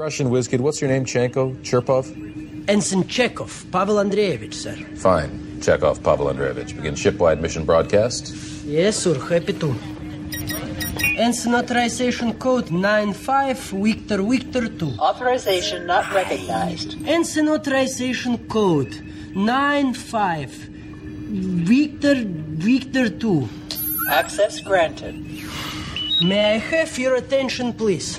Russian whiz kid, what's your name? Chanko? Cherpov? Ensign Chekov, Pavel Andreevich, sir. Fine. Chekov, Pavel Andreevich. Begin shipwide mission broadcast. Yes, sir, happy to. Ensign authorization code 95 Victor Victor 2. Authorization not recognized. Ensign authorization code 95 Victor Victor 2. Access granted. May I have your attention, please?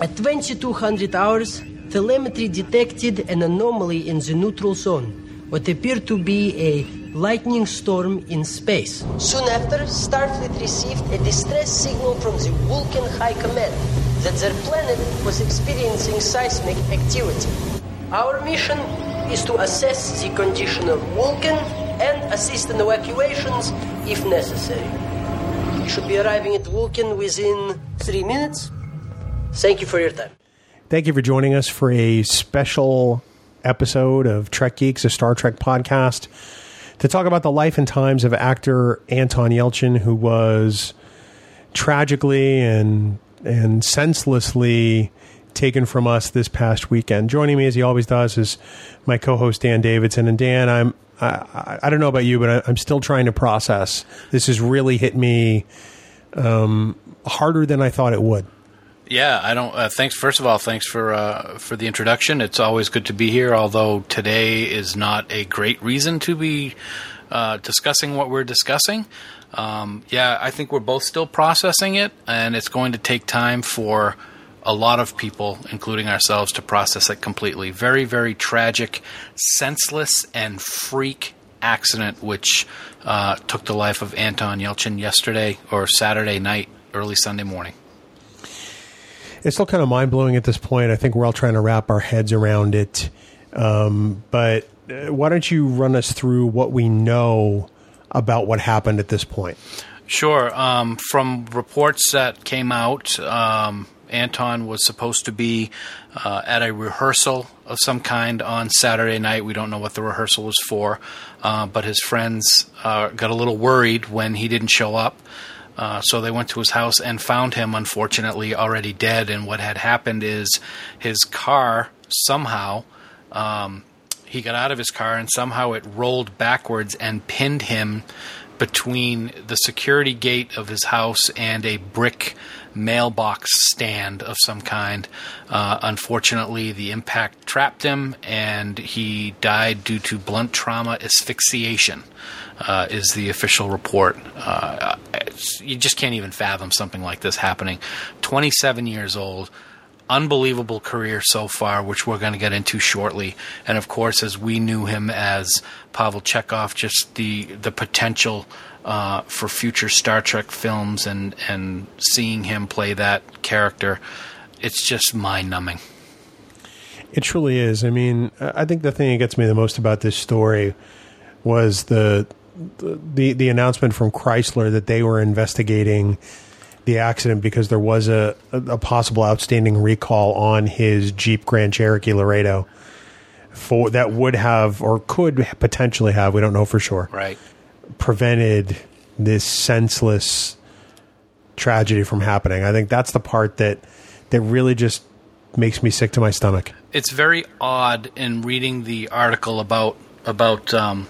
At 2200 hours, telemetry detected an anomaly in the neutral zone, what appeared to be a lightning storm in space. Soon after, Starfleet received a distress signal from the Vulcan High Command that their planet was experiencing seismic activity. Our mission is to assess the condition of Vulcan and assist in evacuations if necessary. We should be arriving at Vulcan within three minutes. Thank you for your time. Thank you for joining us for a special episode of Trek Geeks, a Star Trek podcast, to talk about the life and times of actor Anton Yelchin, who was tragically and and senselessly taken from us this past weekend. Joining me, as he always does, is my co-host Dan Davidson. And Dan, I'm I, I don't know about you, but I, I'm still trying to process. This has really hit me um, harder than I thought it would. Yeah, I don't. Uh, thanks. First of all, thanks for uh, for the introduction. It's always good to be here. Although today is not a great reason to be uh, discussing what we're discussing. Um, yeah, I think we're both still processing it, and it's going to take time for a lot of people, including ourselves, to process it completely. Very, very tragic, senseless, and freak accident which uh, took the life of Anton Yelchin yesterday or Saturday night, early Sunday morning it's still kind of mind blowing at this point. I think we're all trying to wrap our heads around it. Um, but uh, why don't you run us through what we know about what happened at this point? Sure. Um, from reports that came out, um, Anton was supposed to be uh, at a rehearsal of some kind on Saturday night. We don't know what the rehearsal was for, uh, but his friends uh, got a little worried when he didn't show up. Uh, so they went to his house and found him, unfortunately, already dead. And what had happened is his car somehow, um, he got out of his car and somehow it rolled backwards and pinned him between the security gate of his house and a brick mailbox stand of some kind. Uh, unfortunately, the impact trapped him and he died due to blunt trauma asphyxiation uh, is the official report. Uh, you just can't even fathom something like this happening. 27 years old, unbelievable career so far, which we're going to get into shortly. And of course, as we knew him as Pavel Chekov, just the the potential. Uh, for future Star Trek films and, and seeing him play that character, it's just mind numbing. It truly is. I mean, I think the thing that gets me the most about this story was the the the announcement from Chrysler that they were investigating the accident because there was a, a, possible outstanding recall on his Jeep Grand Cherokee Laredo for that would have or could potentially have we don't know for sure right prevented this senseless tragedy from happening. I think that's the part that that really just makes me sick to my stomach. It's very odd in reading the article about about um,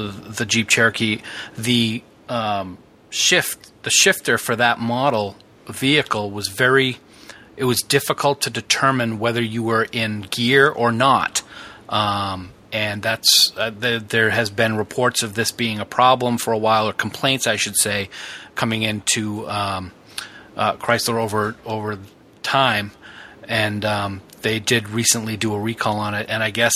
the Jeep Cherokee, the um, shift, the shifter for that model vehicle was very. It was difficult to determine whether you were in gear or not. Um, and that's uh, the, there has been reports of this being a problem for a while, or complaints, I should say, coming into um, uh, Chrysler over over time, and um, they did recently do a recall on it, and I guess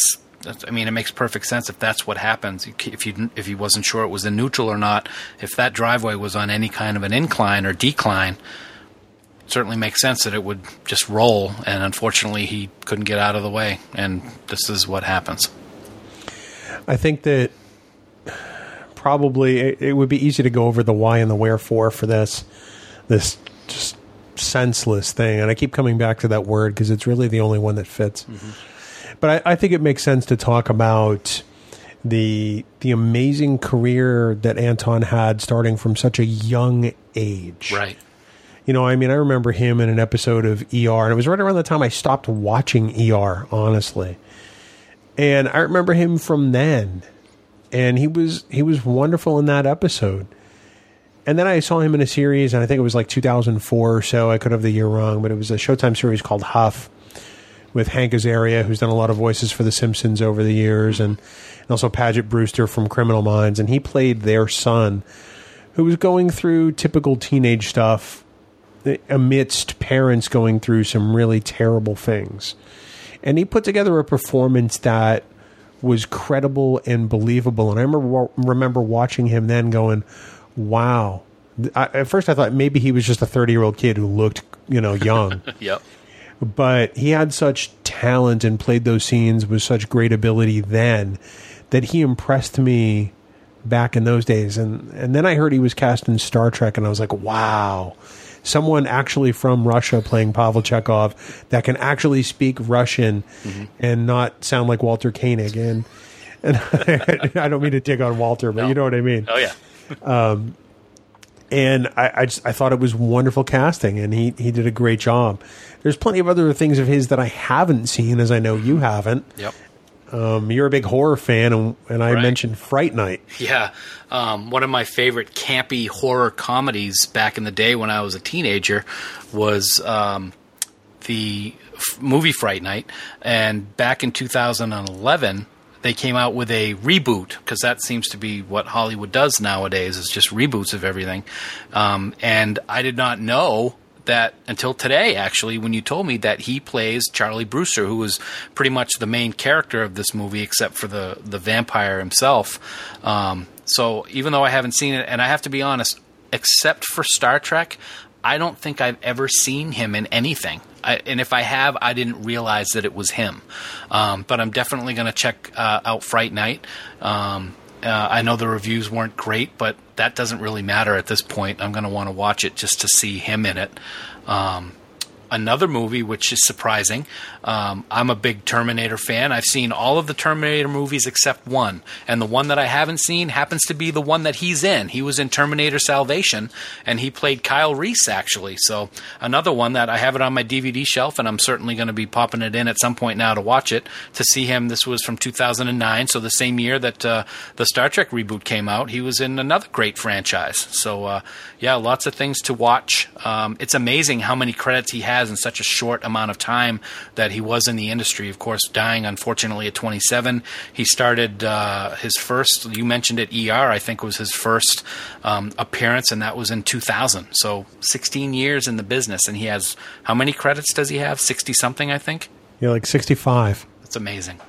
I mean, it makes perfect sense if that's what happens. If you if he wasn't sure it was in neutral or not, if that driveway was on any kind of an incline or decline, certainly makes sense that it would just roll. And unfortunately, he couldn't get out of the way, and this is what happens. I think that probably it, it would be easy to go over the why and the wherefore for this this just senseless thing, and I keep coming back to that word because it's really the only one that fits. Mm-hmm but I, I think it makes sense to talk about the the amazing career that Anton had starting from such a young age. Right. You know, I mean, I remember him in an episode of ER, and it was right around the time I stopped watching ER, honestly. And I remember him from then, and he was he was wonderful in that episode. And then I saw him in a series, and I think it was like 2004 or so. I could have the year wrong, but it was a Showtime series called Huff with Hank Azaria, who's done a lot of voices for The Simpsons over the years, and, and also Paget Brewster from Criminal Minds. And he played their son, who was going through typical teenage stuff eh, amidst parents going through some really terrible things. And he put together a performance that was credible and believable. And I remember remember watching him then going, "Wow." I, at first, I thought maybe he was just a thirty year old kid who looked, you know, young. Yep. But he had such talent and played those scenes with such great ability then that he impressed me back in those days. And and then I heard he was cast in Star Trek, and I was like, "Wow." Someone actually from Russia playing Pavel Chekov that can actually speak Russian mm-hmm. and not sound like Walter Koenig. And and I don't mean to dig on Walter, but No. you know what I mean Oh yeah. Um, and I, I just I thought it was wonderful casting, and he he did a great job. There's plenty of other things of his that I haven't seen, as I know you haven't. Yep. Um, you're a big horror fan, and, and I Right. mentioned Fright Night. Yeah, um, one of my favorite campy horror comedies back in the day when I was a teenager was um, the f- movie Fright Night, and back in 2011 they came out with a reboot because that seems to be what Hollywood does nowadays is just reboots of everything. Um, and I did not know that until today, actually, when you told me that he plays Charlie Brewster, who is pretty much the main character of this movie, except for the the vampire himself. Um, so even though I haven't seen it, and I have to be honest, except for Star Trek, I don't think I've ever seen him in anything. I, and if I have, I didn't realize that it was him. Um, but I'm definitely going to check uh, out Fright Night. Um, uh, I know the reviews weren't great, but that doesn't really matter at this point. I'm going to want to watch it just to see him in it. Um, another movie which is surprising. Um, I'm a big Terminator fan. I've seen all of the Terminator movies except one, and the one that I haven't seen happens to be the one that he's in. He was in Terminator Salvation, and he played Kyle Reese actually. So another one that I have it on my DVD shelf, and I'm certainly going to be popping it in at some point now to watch it to see him. This was from 2009, so the same year that uh, the Star Trek reboot came out. He was in another great franchise. So uh, yeah, lots of things to watch. Um, it's amazing how many credits he has in such a short amount of time that he was in the industry. Of course, dying unfortunately at 27. He started uh, his first. You mentioned it. ER, I think, was his first um, appearance, and that was in 2000. So 16 years in the business, and he has how many credits does he have? 60 something, I think. You're like 65. That's amazing.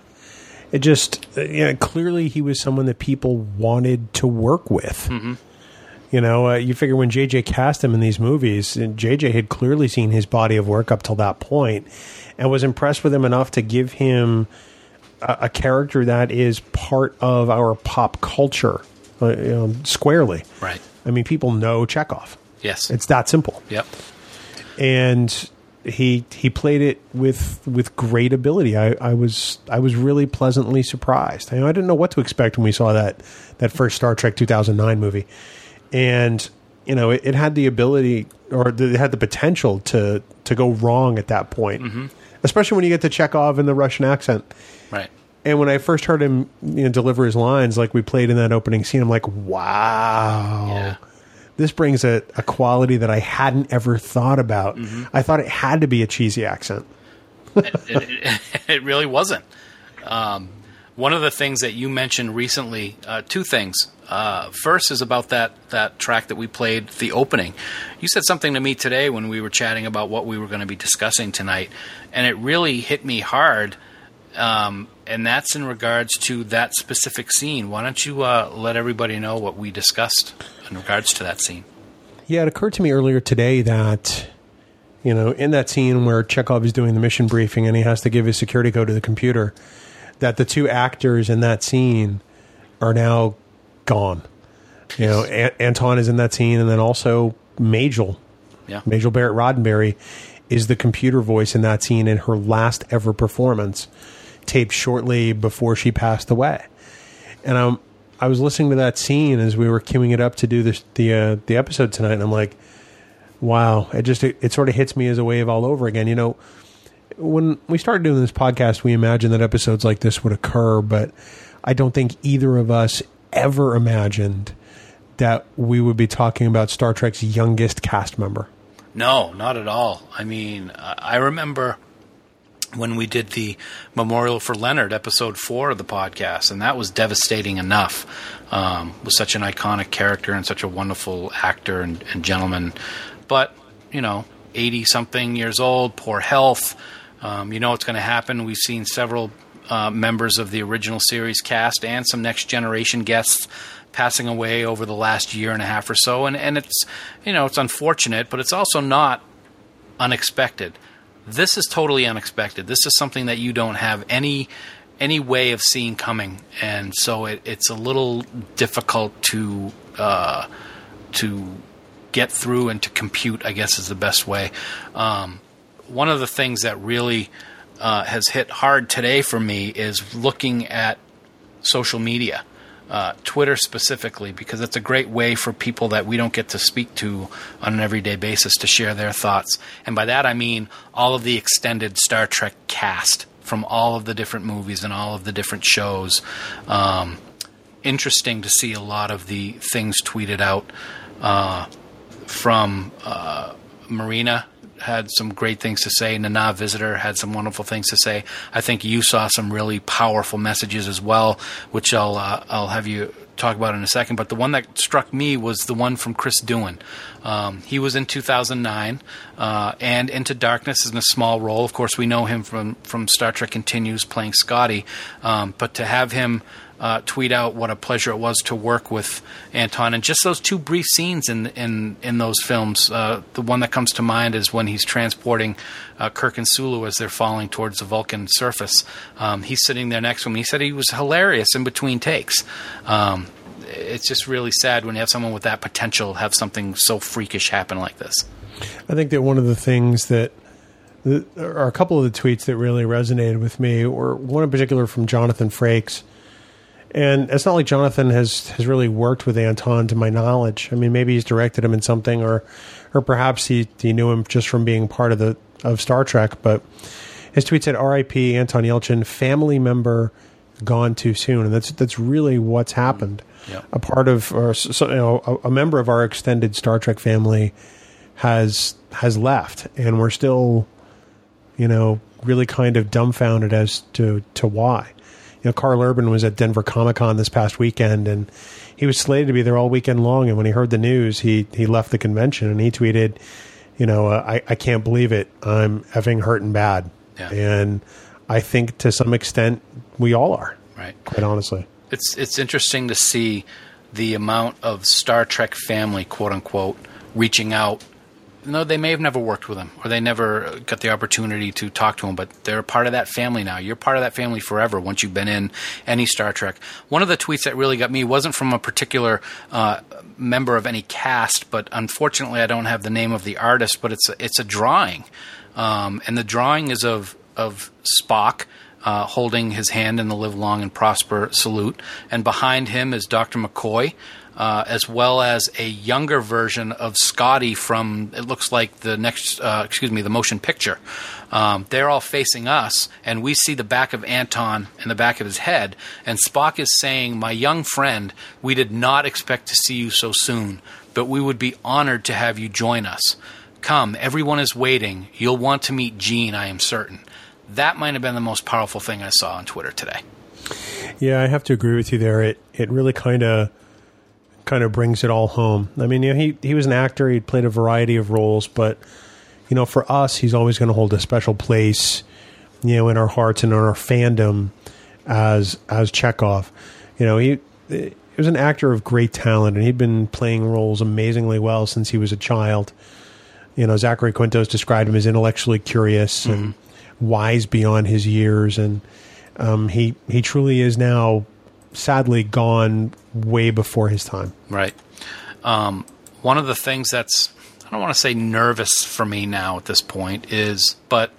It just, uh, you know, clearly he was someone that people wanted to work with. You know, uh, you figure when JJ cast him in these movies, JJ had clearly seen his body of work up till that point and was impressed with him enough to give him a, a character that is part of our pop culture uh, you know, squarely. Right. I mean, people know Chekov. Yes. It's that simple. yep. and he he played it with with great ability. I, I was I was really pleasantly surprised. I, I didn't know what to expect when we saw that that first Star Trek 2009 movie, and you know it, it had the ability or it had the potential to to go wrong at that point, especially when you get to Chekov in the Russian accent. Right. And when I first heard him you know, deliver his lines, like we played in that opening scene, I'm like, wow Yeah. this brings a, a quality that I hadn't ever thought about. I thought it had to be a cheesy accent. it, it, it really wasn't. Um, one of the things that you mentioned recently, uh, two things. Uh, first is about that that track that we played, the opening. You said something to me today when we were chatting about what we were going to be discussing tonight, and it really hit me hard. Um, and that's in regards to that specific scene. Why don't you uh, let everybody know what we discussed in regards to that scene? Yeah, it occurred to me earlier today that, you know, in that scene where Chekov is doing the mission briefing and he has to give his security code to the computer, that the two actors in that scene are now gone. You know, An- Anton is in that scene, and then also Majel, Yeah. Majel Barrett Roddenberry, is the computer voice in that scene in her last ever performance, taped shortly before she passed away. And I'm, I was listening to that scene as we were queuing it up to do this, the uh, the episode tonight, and I'm like, Wow, it just it, it sort of hits me as a wave all over again. You know, when we started doing this podcast, we imagined that episodes like this would occur, but I don't think either of us ever imagined that we would be talking about Star Trek's youngest cast member. No, not at all. I mean, I remember when we did the memorial for Leonard, episode four of the podcast, and that was devastating enough. Um, was such an iconic character and such a wonderful actor and, and gentleman, but you know, eighty something years old, poor health. Um, you know what's going to happen. We've seen several uh, members of the original series cast and some next generation guests passing away over the last year and a half or so, and and it's you know it's unfortunate, but it's also not unexpected. This is totally unexpected. This is something that you don't have any any way of seeing coming, and so it, it's a little difficult to uh, to get through and to compute. I guess is the best way. Um, one of the things that really uh, has hit hard today for me is looking at social media, uh, Twitter specifically, because it's a great way for people that we don't get to speak to on an everyday basis to share their thoughts. And by that I mean all of the extended Star Trek cast from all of the different movies and all of the different shows. Um, interesting to see a lot of the things tweeted out uh, from uh, Marina had some great things to say. Nana Visitor had some wonderful things to say. I think you saw some really powerful messages as well, which I'll uh, I'll have you talk about in a second. But the one that struck me was the one from Chris Doohan. Um, he was in 2009 uh, and Into Darkness in a small role. Of course, we know him from from Star Trek Continues playing Scotty. Um, but to have him uh, tweet out what a pleasure it was to work with Anton, and just those two brief scenes in in in those films. Uh, the one that comes to mind is when he's transporting uh, Kirk and Sulu as they're falling towards the Vulcan surface. Um, he's sitting there next to him. He said he was hilarious in between takes. Um, it's just really sad when you have someone with that potential have something so freakish happen like this. I think that one of the things that there are a couple of the tweets that really resonated with me, or one in particular from Jonathan Frakes. And it's not like Jonathan has, has really worked with Anton to my knowledge. I mean, maybe he's directed him in something, or or perhaps he, he knew him just from being part of the of Star Trek. But his tweet said, "R.I.P. Anton Yelchin, family member gone too soon," and that's that's really what's happened. Mm. Yeah. A part of, or so, you know, a, a member of our extended Star Trek family has has left, and we're still, you know, really kind of dumbfounded as to to why. You know, Karl Urban was at Denver Comic Con this past weekend, and he was slated to be there all weekend long. And when he heard the news, he he left the convention and he tweeted, "You know, uh, I I can't believe it. I'm effing hurting bad." Yeah. And I think to some extent we all are, Right. quite honestly. It's it's interesting to see the amount of Star Trek family, quote unquote, reaching out. No, they may have never worked with him, or they never got the opportunity to talk to him, but they're part of that family now. You're part of that family forever once you've been in any Star Trek. One of the tweets that really got me wasn't from a particular uh, member of any cast, but unfortunately, I don't have the name of the artist, but it's a, it's a drawing, um, and the drawing is of of Spock uh, holding his hand in the "Live Long and Prosper" salute, and behind him is Doctor McCoy, uh, as well as a younger version of Scotty from it looks like the next, uh, excuse me, the motion picture. Um, they're all facing us, and we see the back of Anton and the back of his head. And Spock is saying, "My young friend, we did not expect to see you so soon, but we would be honored to have you join us." Come, everyone is waiting. You'll want to meet Gene, I am certain. That might have been the most powerful thing I saw on Twitter today. Yeah, I have to agree with you there. It it really kind of kind of brings it all home. I mean, you know, he he was an actor. He'd played a variety of roles, but you know, for us, he's always going to hold a special place, you know, in our hearts and in our fandom as as Chekov. You know, he he was an actor of great talent, and he'd been playing roles amazingly well since he was a child. You know, Zachary Quintos described him as intellectually curious and wise beyond his years, and um, he he truly is now sadly gone way before his time. Right. Um, one of the things that's I don't want to say nervous for me now at this point is, but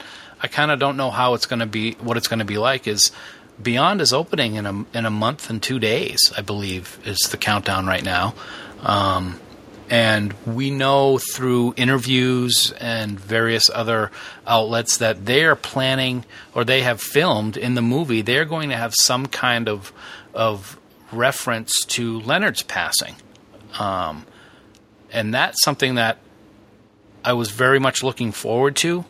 I kind of don't know how it's going to be, what it's going to be like. Is Beyond is opening in a in a month and two days, I believe, is the countdown right now. Um, And we know through interviews and various other outlets that they are planning or they have filmed in the movie, they're going to have some kind of of reference to Leonard's passing. Um, and that's something that I was very much looking forward to.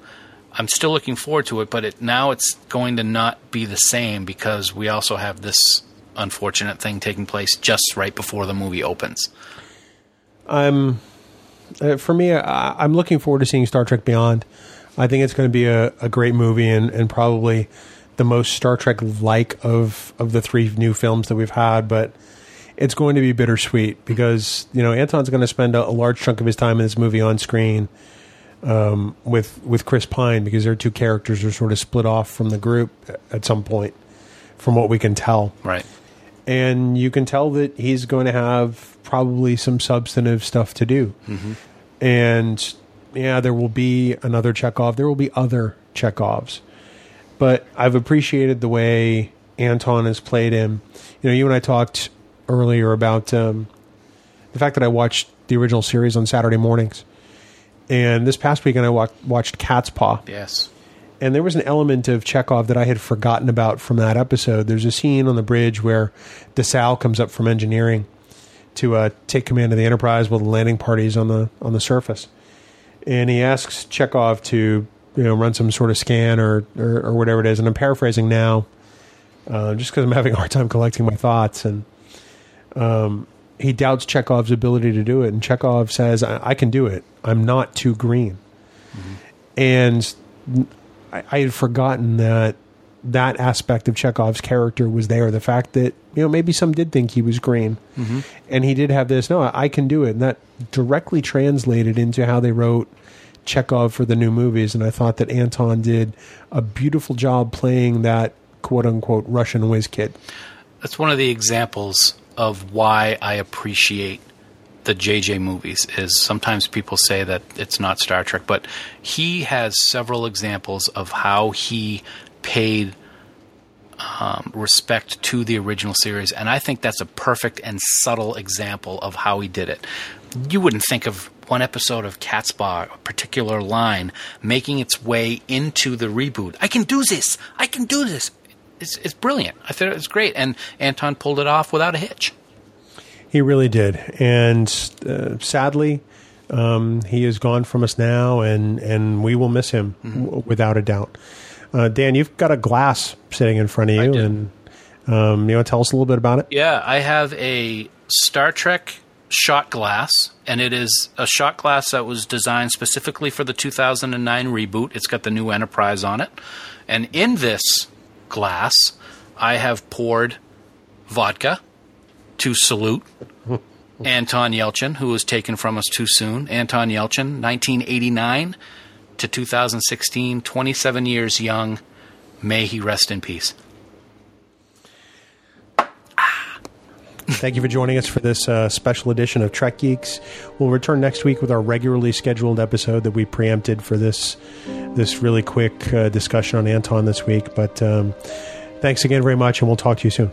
I'm still looking forward to it, but it, now it's going to not be the same because we also have this unfortunate thing taking place just right before the movie opens. I'm uh, for me. I, I'm looking forward to seeing Star Trek Beyond. I think it's going to be a, a great movie and, and probably the most Star Trek like of of the three new films that we've had. But it's going to be bittersweet because you know Anton's going to spend a, a large chunk of his time in this movie on screen um, with with Chris Pine because their two characters are sort of split off from the group at some point, from what we can tell. Right. And you can tell that he's going to have probably some substantive stuff to do. And yeah, there will be another Chekov. There will be other Chekovs. But I've appreciated the way Anton has played him. You know, you and I talked earlier about um, the fact that I watched the original series on Saturday mornings. And this past weekend, I wa- watched Catspaw. Yes. And there was an element of Chekov that I had forgotten about from that episode. There's a scene on the bridge where DeSalle comes up from engineering to uh, take command of the Enterprise while the landing party's on the on the surface, and he asks Chekov to you know run some sort of scan or or, or whatever it is. And I'm paraphrasing now, uh, just because I'm having a hard time collecting my thoughts. And um, he doubts Chekov's ability to do it, and Chekov says, "I, I can do it. I'm not too green." And I, I had forgotten that that aspect of Chekov's character was there. The fact that you know maybe some did think he was green, mm-hmm. and he did have this. No, I, I can do it, and that directly translated into how they wrote Chekov for the new movies. And I thought that Anton did a beautiful job playing that quote unquote Russian whiz kid. That's one of the examples of why I appreciate the JJ movies is sometimes people say that it's not Star Trek, but he has several examples of how he paid um, respect to the original series, and I think that's a perfect and subtle example of how he did it. You wouldn't think of one episode of Catspaw, a particular line, making its way into the reboot. I can do this. I can do this. It's, it's brilliant. I thought it was great, and Anton pulled it off without a hitch. He really did, and uh, sadly, um, he is gone from us now, and and we will miss him w- without a doubt. Uh, Dan, you've got a glass sitting in front of you, do. and um, you want to tell us a little bit about it? Yeah, I have a Star Trek shot glass, and it is a shot glass that was designed specifically for the 2009 reboot. It's got the new Enterprise on it. And in this glass, I have poured vodka to salute Anton Yelchin, who was taken from us too soon. Anton Yelchin, 1989 to 2016, 27 years young. May he rest in peace. Thank you for joining us for this uh, special edition of Trek Geeks. We'll return next week with our regularly scheduled episode that we preempted for this this really quick uh, discussion on Anton this week. But um, thanks again very much, and we'll talk to you soon.